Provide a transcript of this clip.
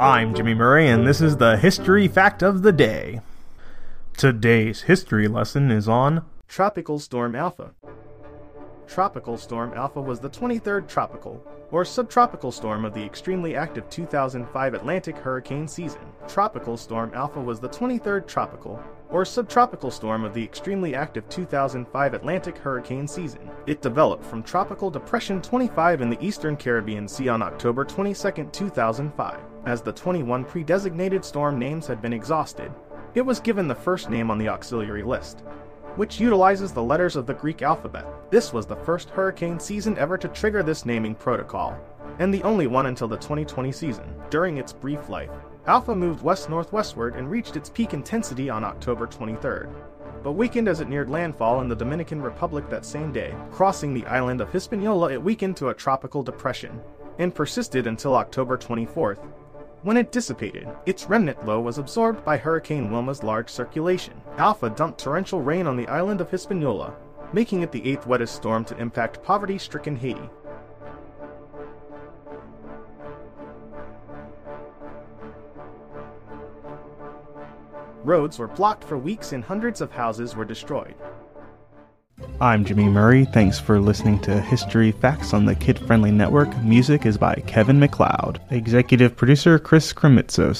I'm Jimmy Murray, and this is the History Fact of the Day. Today's history lesson is on Tropical Storm Alpha. Tropical Storm Alpha was the 23rd tropical, or subtropical storm of the extremely active 2005 Atlantic hurricane season. Tropical Storm Alpha was the 23rd tropical, or subtropical storm of the extremely active 2005 Atlantic hurricane season. It developed from Tropical Depression 25 in the eastern Caribbean Sea on October 22, 2005. As the 21 pre designated storm names had been exhausted, it was given the first name on the auxiliary list, which utilizes the letters of the Greek alphabet. This was the first hurricane season ever to trigger this naming protocol, and the only one until the 2020 season. During its brief life, Alpha moved west northwestward and reached its peak intensity on October 23rd, but weakened as it neared landfall in the Dominican Republic that same day. Crossing the island of Hispaniola, it weakened to a tropical depression and persisted until October 24th, when it dissipated, its remnant low was absorbed by Hurricane Wilma's large circulation. Alpha dumped torrential rain on the island of Hispaniola, making it the eighth wettest storm to impact poverty stricken Haiti. Roads were blocked for weeks and hundreds of houses were destroyed. I'm Jimmy Murray. Thanks for listening to History Facts on the Kid Friendly Network. Music is by Kevin MacLeod. Executive producer Chris Kremitzos.